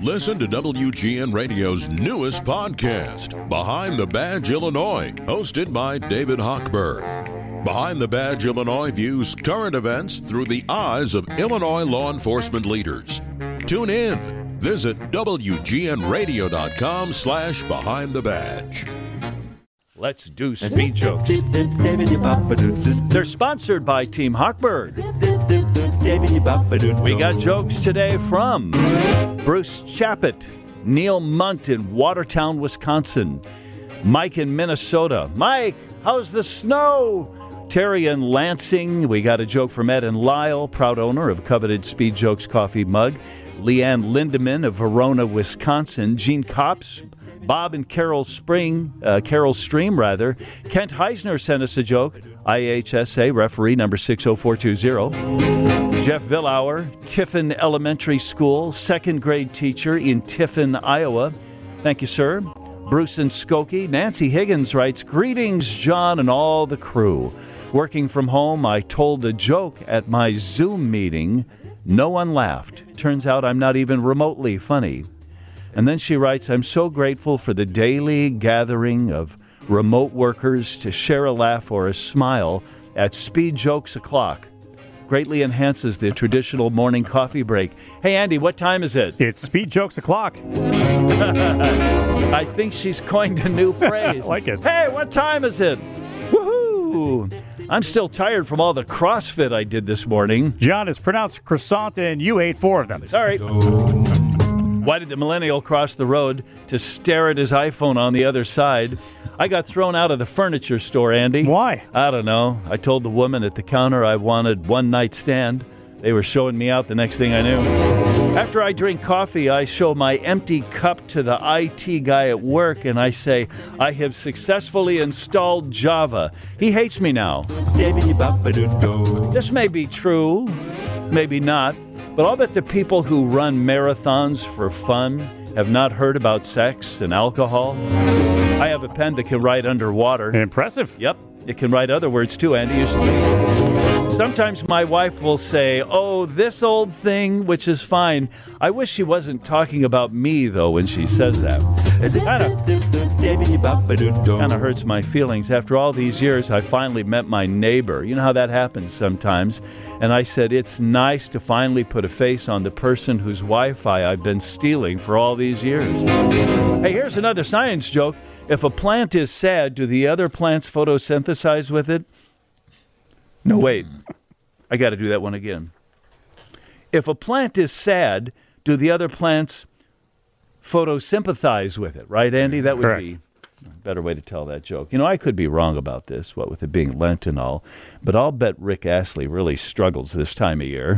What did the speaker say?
Listen to WGN Radio's newest podcast, Behind the Badge Illinois, hosted by David Hochberg. Behind the Badge Illinois views current events through the eyes of Illinois law enforcement leaders. Tune in. Visit WGNRadio.com slash Behind the Badge. Let's do speed jokes. They're sponsored by Team Hochberg. We got jokes today from Bruce Chappett, Neil Munt in Watertown, Wisconsin, Mike in Minnesota. Mike, how's the snow? Terry in Lansing. We got a joke from Ed and Lyle, proud owner of coveted Speed Jokes coffee mug. Leanne Lindeman of Verona, Wisconsin. Gene Cops, Bob and Carol Spring, uh, Carol Stream rather. Kent Heisner sent us a joke. IHSA referee number 60420. Jeff Villauer, Tiffin Elementary School, second grade teacher in Tiffin, Iowa. Thank you, sir. Bruce and Skokie. Nancy Higgins writes, Greetings, John and all the crew. Working from home, I told a joke at my Zoom meeting. No one laughed. Turns out I'm not even remotely funny. And then she writes, I'm so grateful for the daily gathering of remote workers to share a laugh or a smile at Speed Jokes O'Clock. Greatly enhances the traditional morning coffee break. Hey, Andy, what time is it? It's Speed Jokes O'Clock. I think she's coined a new phrase. like it. Hey, what time is it? Woohoo! I'm still tired from all the CrossFit I did this morning. John, it's pronounced croissant, and you ate four of them. All right. Why did the millennial cross the road to stare at his iPhone on the other side? I got thrown out of the furniture store, Andy. Why? I don't know. I told the woman at the counter I wanted one night stand. They were showing me out the next thing I knew. After I drink coffee, I show my empty cup to the IT guy at work and I say, I have successfully installed Java. He hates me now. This may be true, maybe not, but I'll bet the people who run marathons for fun have not heard about sex and alcohol. I have a pen that can write underwater. Impressive. Yep, it can write other words too, Andy. You should- Sometimes my wife will say, Oh, this old thing, which is fine. I wish she wasn't talking about me, though, when she says that. Kind of kind of hurts my feelings. After all these years, I finally met my neighbor. You know how that happens sometimes. And I said, It's nice to finally put a face on the person whose Wi Fi I've been stealing for all these years. Hey, here's another science joke. If a plant is sad, do the other plants photosynthesize with it? No, wait. I got to do that one again. If a plant is sad, do the other plants photosympathize with it? Right, Andy? That would Correct. be a better way to tell that joke. You know, I could be wrong about this, what with it being Lent and all, but I'll bet Rick Astley really struggles this time of year.